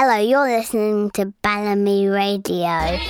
Hello, you're listening to Balamii Radio.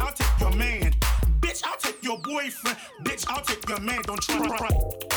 I'll take your man. Bitch, I'll take your boyfriend. Bitch, I'll take your man. Don't try.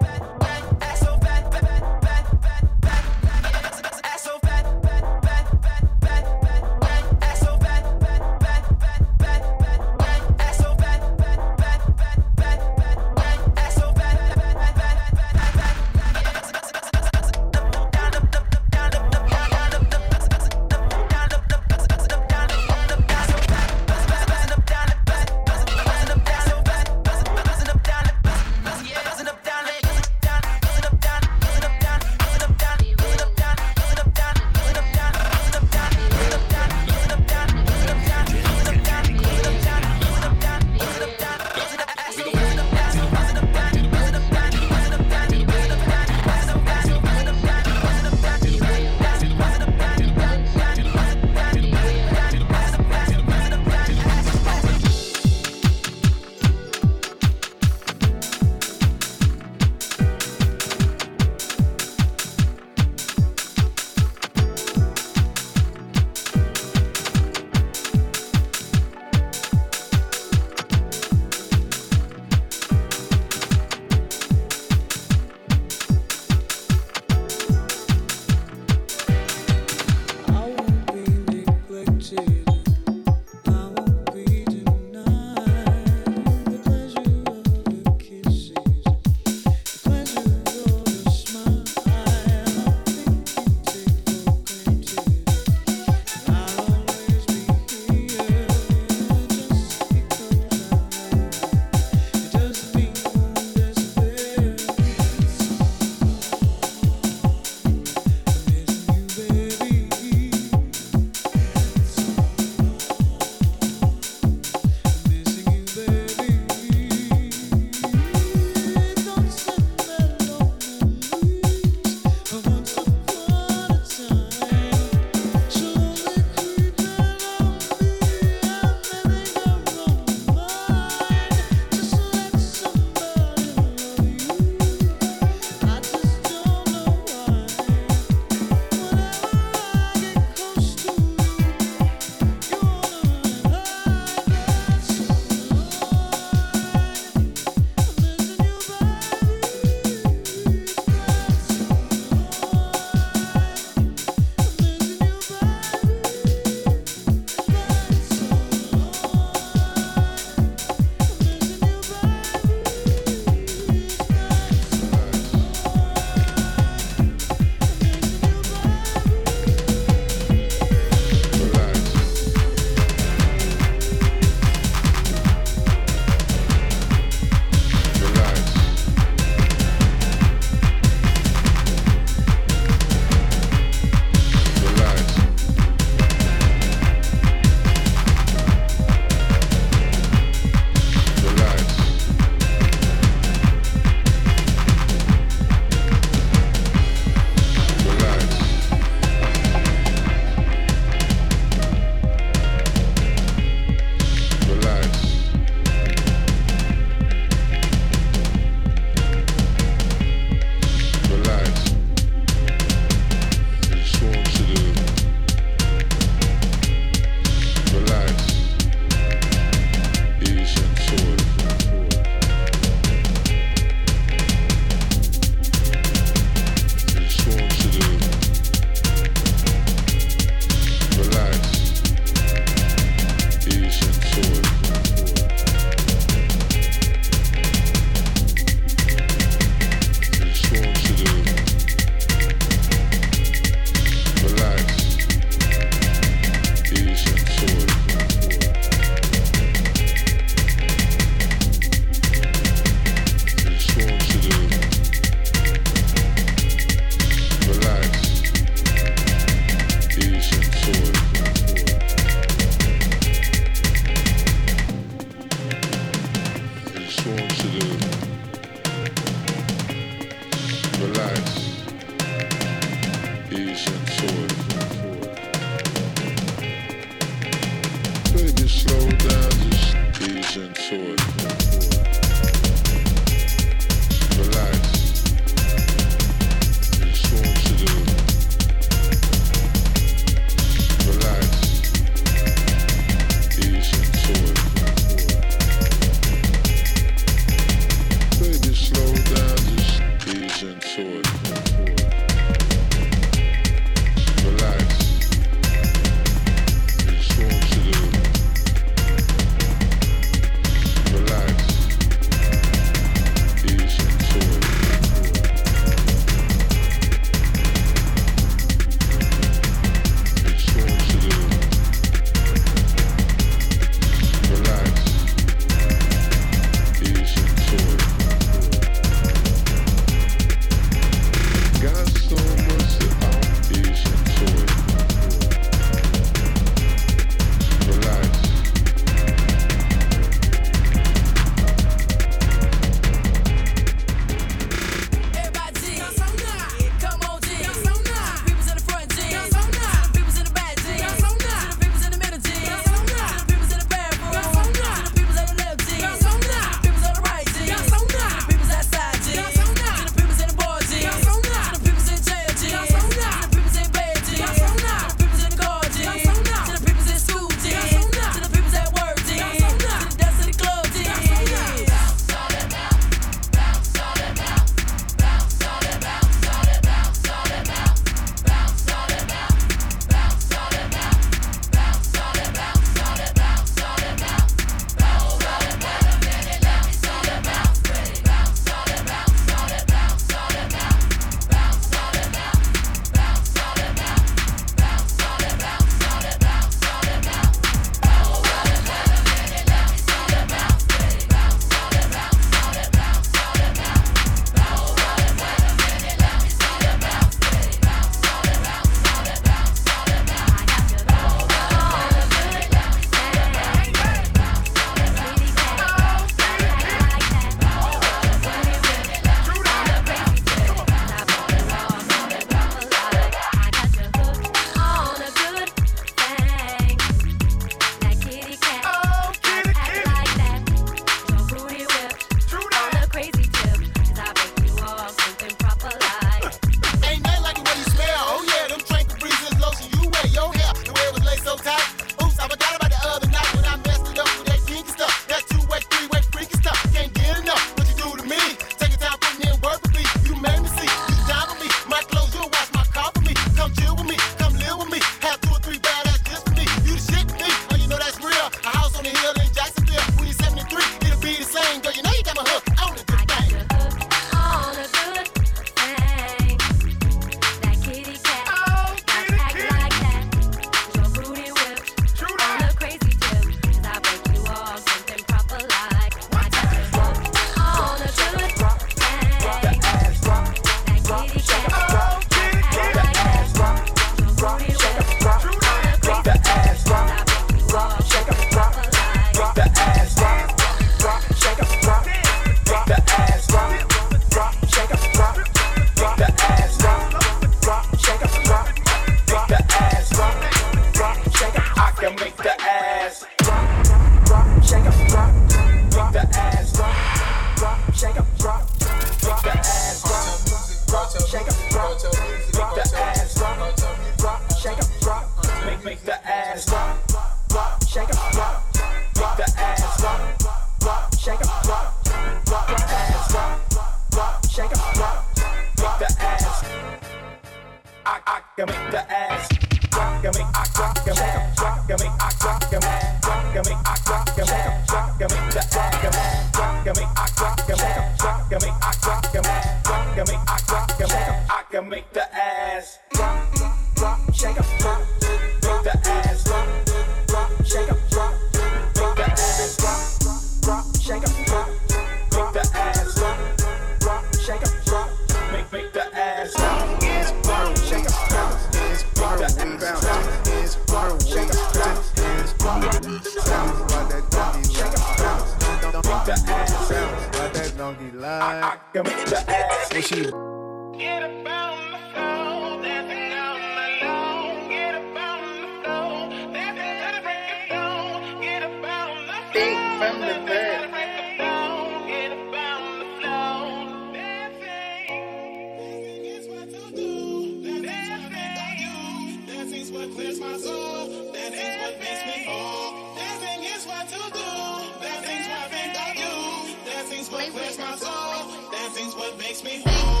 Dancing's what makes me whole.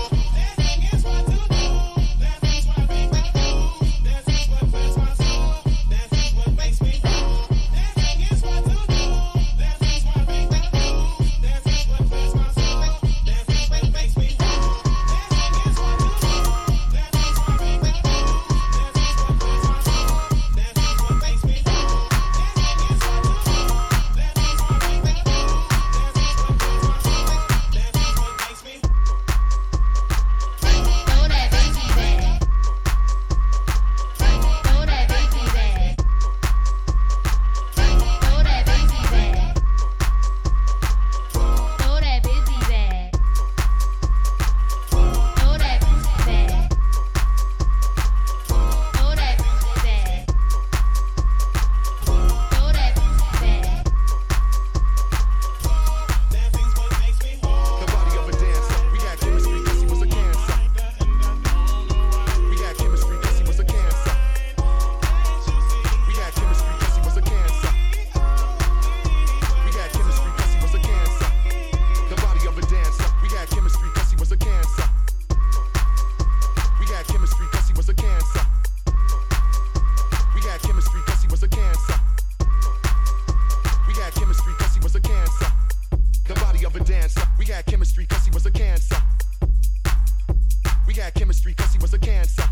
got chemistry cause he was a cancer.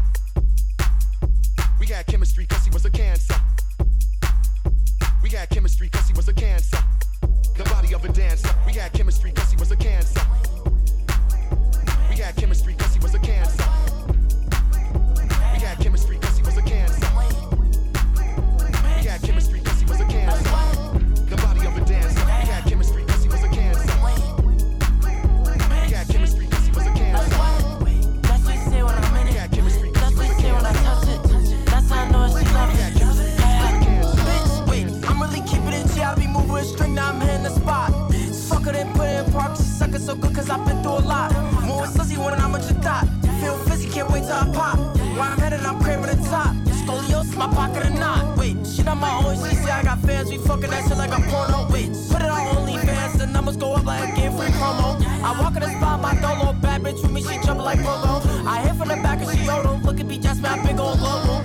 We had chemistry cause he was a cancer. We had chemistry cause he was a cancer. The body of a dancer. We had chemistry cause he was a cancer. We had chemistry cause he was a cancer. We had chemistry Park but she suckin' so good cause I've been through a lot. More sissy when I'm a thought. Feel fizzy, can't wait till I pop. Where I'm headed, I'm craving the top. Scoliosis, my pocket or not. Wait, shit, I'm my own. See, I got fans, we fucking that shit like a porno. Wait, put it on OnlyFans, the numbers go up like a free promo. I walk in the spot, my dolo, bad bitch with me, she jumpin' like Bobo. I hit from the back and she yodel. Look at me, just my big old logo.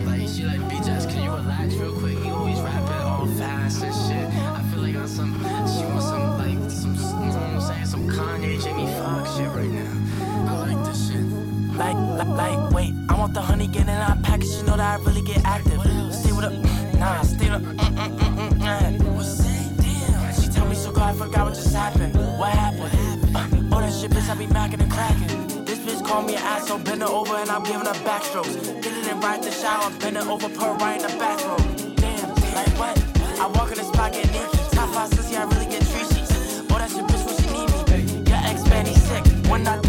the honey, getting out package. You know that I really get active. Stay with up, nah, stay with a. Mm, mm, mm, mm, mm. Damn, she tell me so good, I forgot what just happened. What happened? Uh, all that shit, bitch, I be macking and cracking. This bitch call me an asshole, bend her over and I'm giving her backstrokes. Get it in right the shower, bend her over, put her right in the bathroom. Damn, like what? I walk in the spot, get naked. Top five sissy, I really get treacherous. Oh, that shit, bitch when she need me. Your ex man, he's sick. When I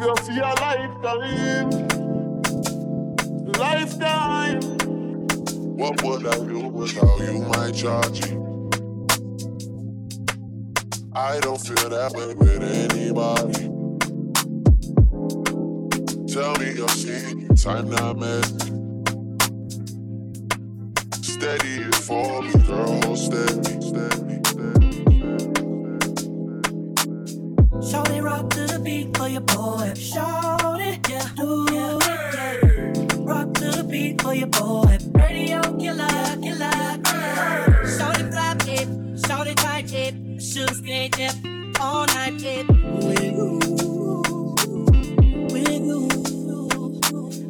love you for your lifetime. Lifetime. What would I do without you, my Georgie? I don't feel that way with anybody. Tell me you're seeing time not man. steady for me, girl, steady, steady. your boy. Shout it, yeah, do yeah, yeah. Rock to the beat for your boy. Radio killer, killer. killer. Shout it, clap it, shout it, tight it, shoes stay it, all night it. Wiggle, wiggle.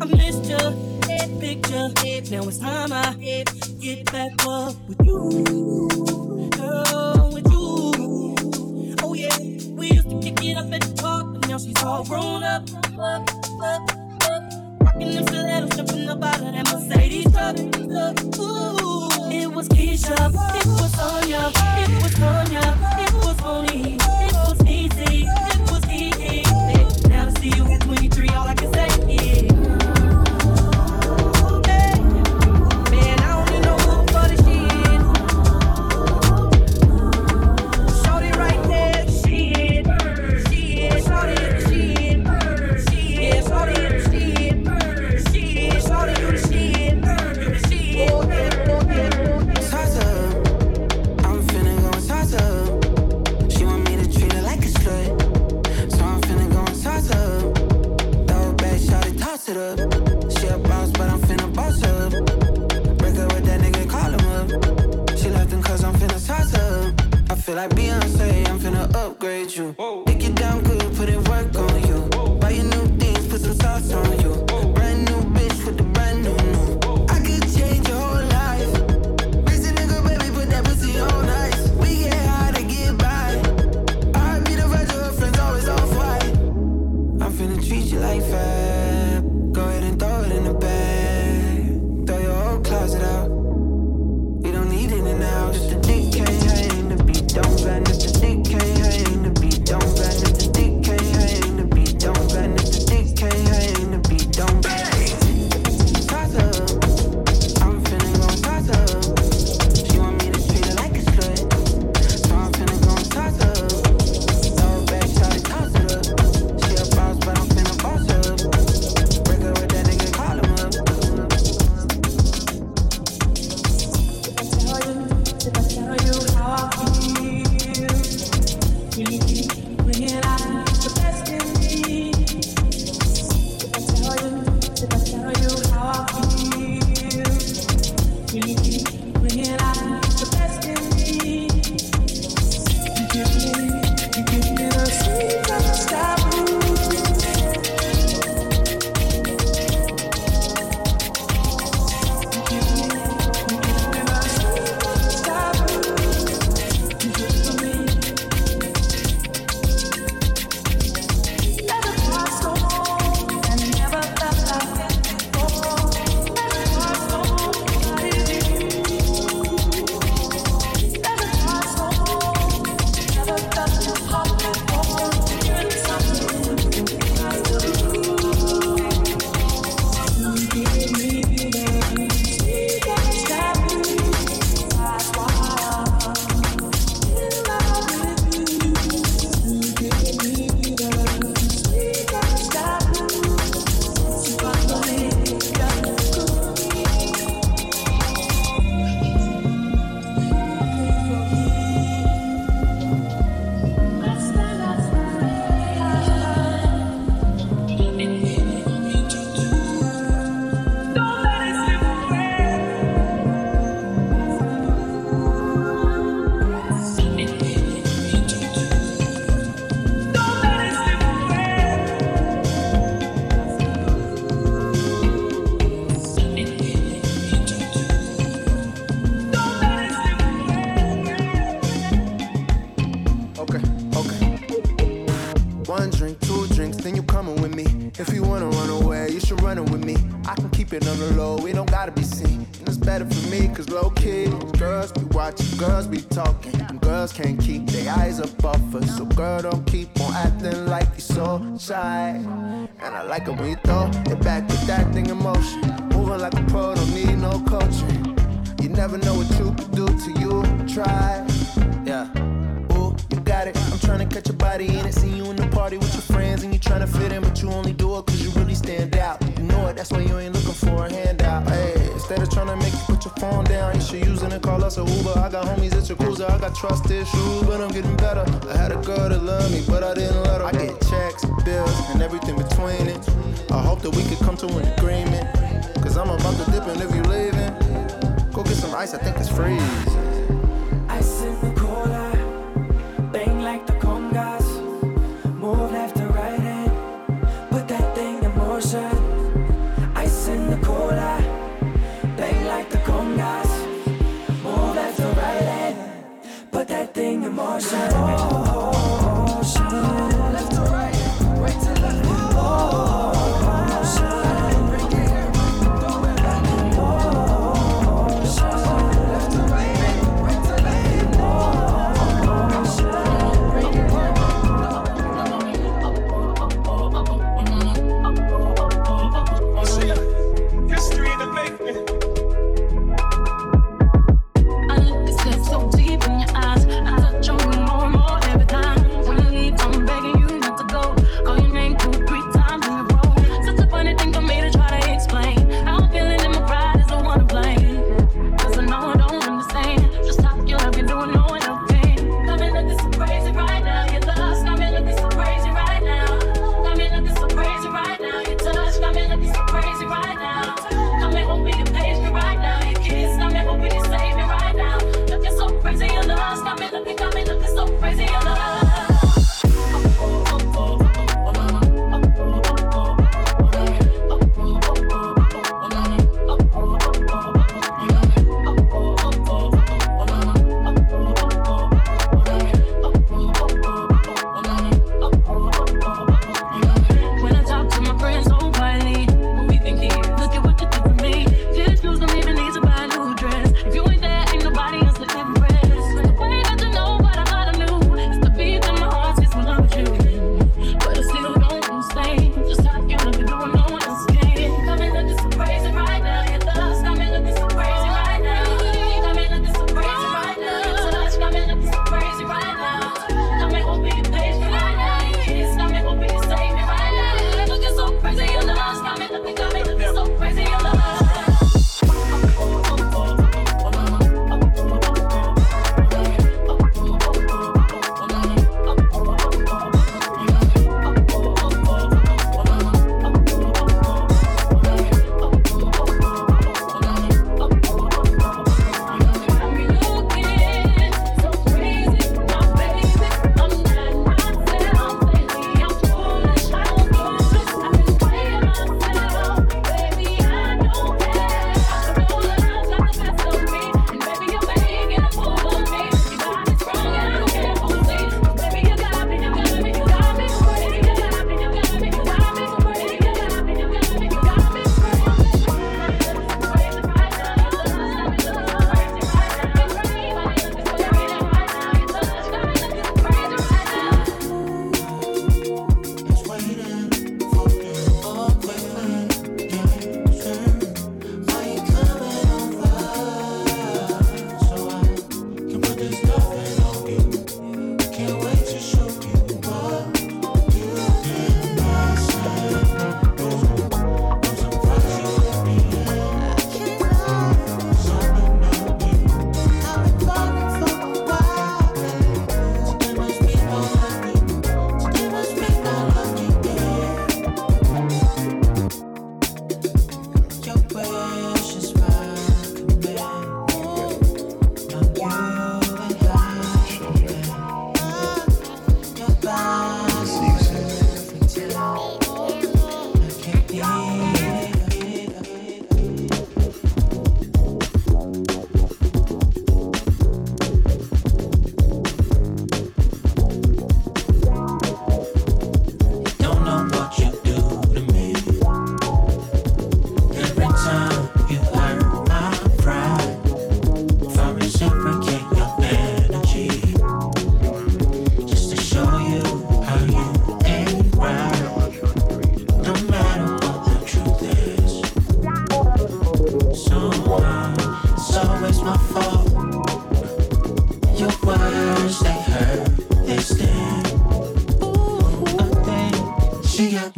I missed your head picture. Now it's time I get back up with it was Keisha, it was Sonya, it was. Catch your body in it. See you in the party with your friends and you trying to fit in, but you only do it cause you really stand out. You know it, that's why you ain't looking for a handout. Hey, instead of trying to make you put your phone down, you should use it and call us a Uber. I got homies at your cruiser, I got trust issues, but I'm getting better. I had a girl that loved me, but I didn't let her. I get checks, bills, and everything between it. I hope that we could come to an agreement. Cause I'm about to dip, and if you leaving, go get some ice, I think it's freezing. That I'm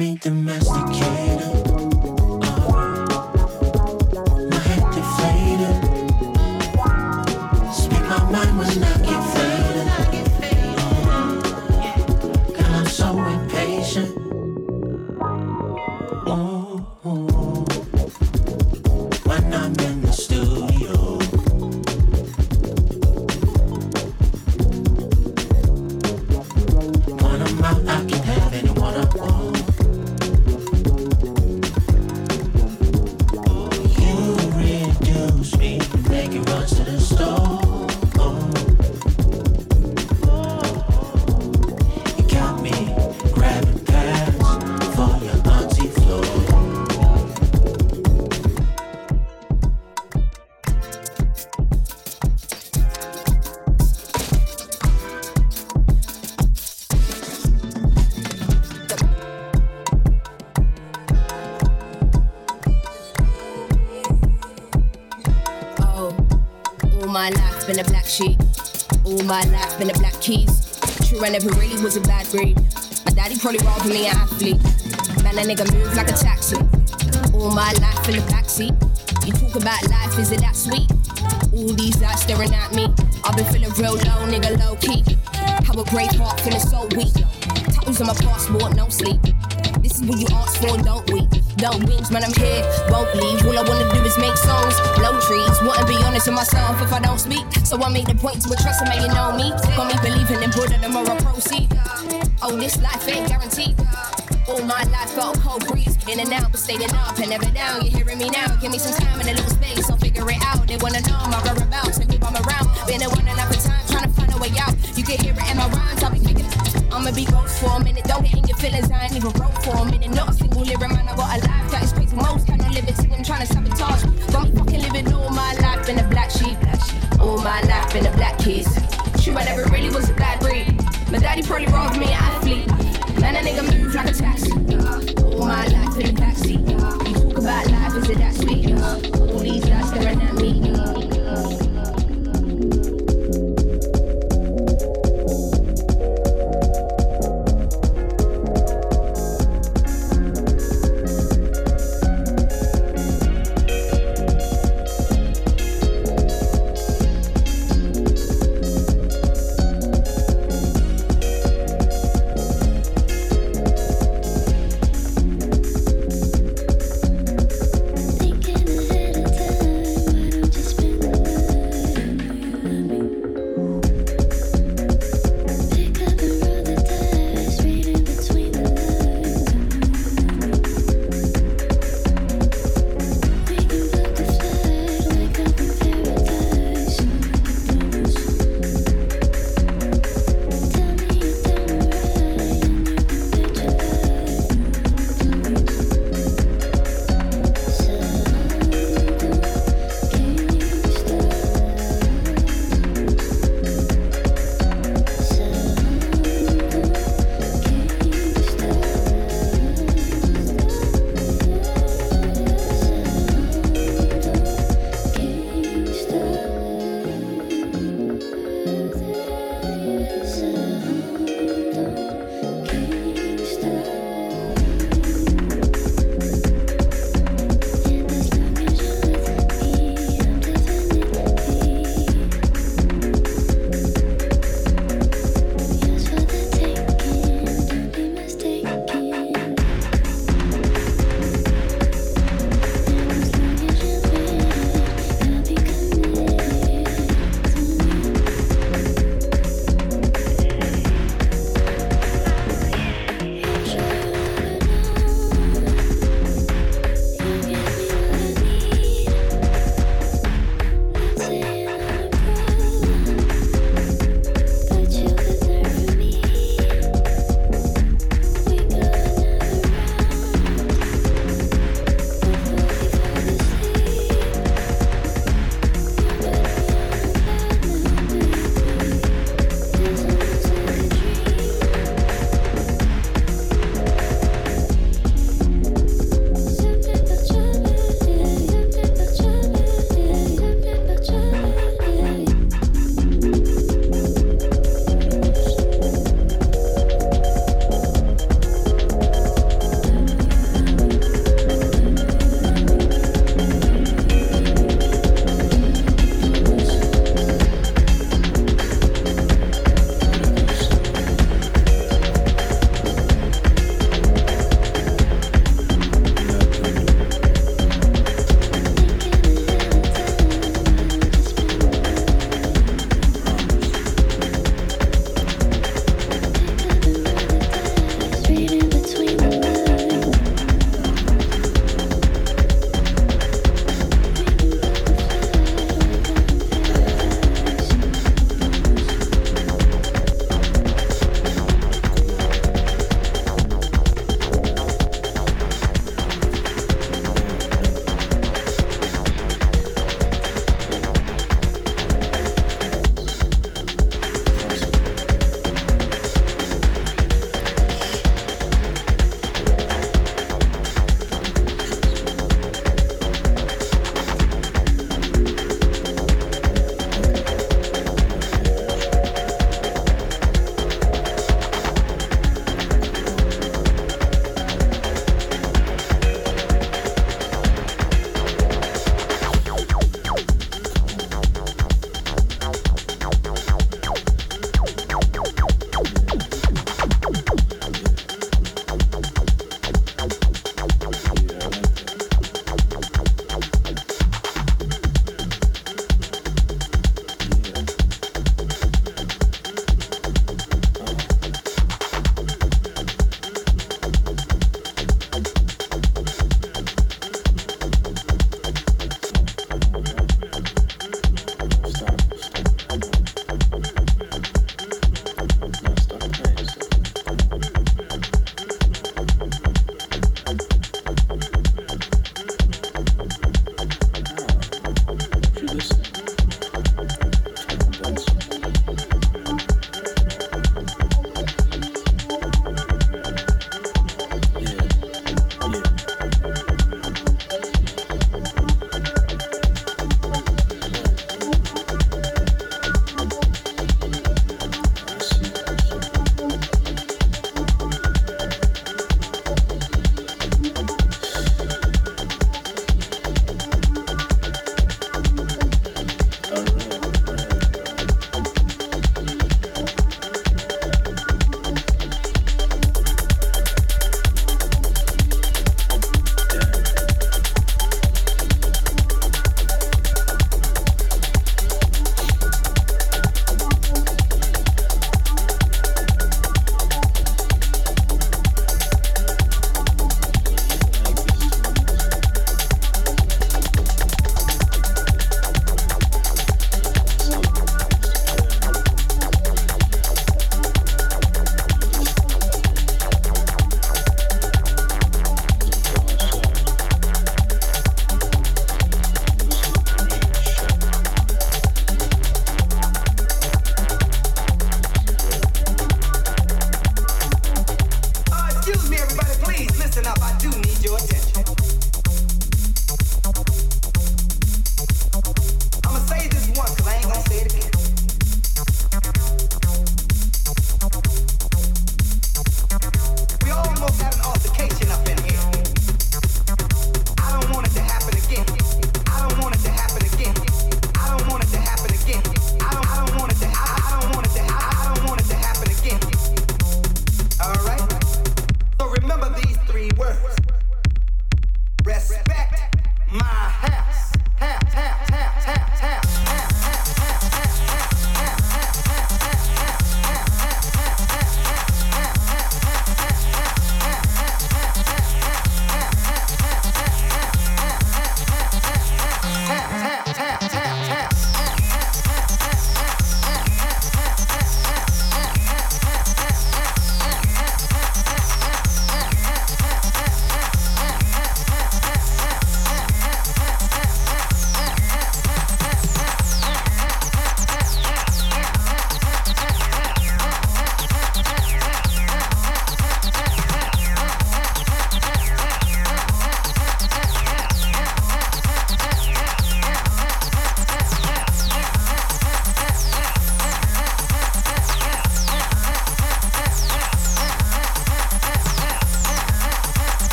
me domesticated. Uh, my head deflated. My mind was not. All my life in the black keys. True, I never really was a bad breed. My daddy probably rather me an athlete. Man, a nigga move like a taxi. All my life in the backseat. You talk about life, is it that sweet? All these eyes staring at me. I've been feeling real low, nigga, low key. How a great heart feeling so weak. Tattoos on my passport, no sleep. This is what you ask for, don't we? Don't wings, man, I'm here, won't leave. All I wanna do is make songs, blow trees. Wouldn't be honest with myself if I don't speak. So I make the point to a trust man, you know me. Got me believing in Buddha, I proceed. Oh, this life ain't guaranteed. All my life felt cold breeze, in and out, but staying up and never down. You're hearing me now? Give me some time and a little space, I'll figure it out. They wanna know my whereabouts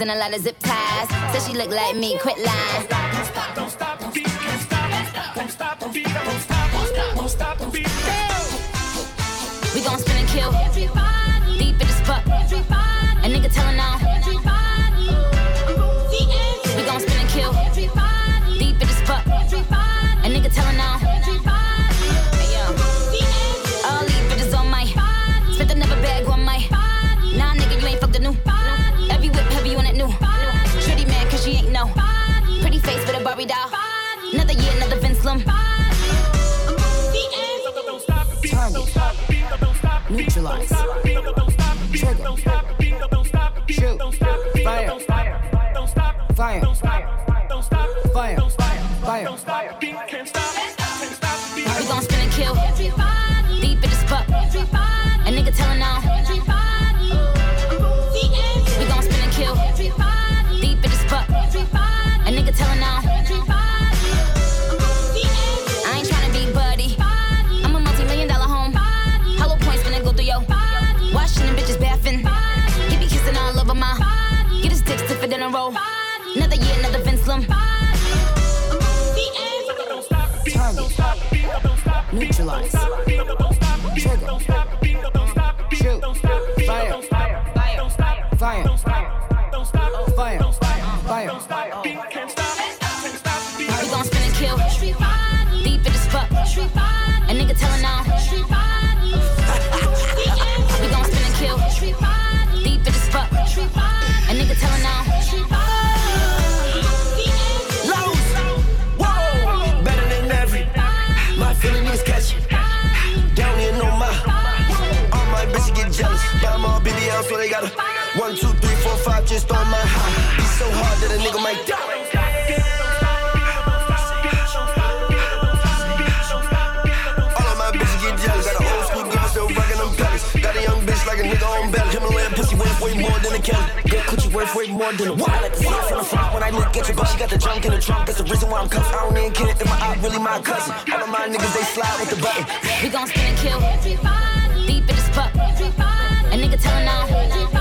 and a lot of. neutralized. Trigger. Shoot. Fire. Fire. Fire. Fire. Fire. Fire. neutralize. way more than a kill. could you worth way more than a what? I like to see her from the front when I look at your butt. She got the junk in the trunk. That's the reason why I'm cuffed. I don't even care if my eye really my cousin. All of my niggas, they slide with the button. We gon' spin and kill. Deep in this spot. A nigga telling on.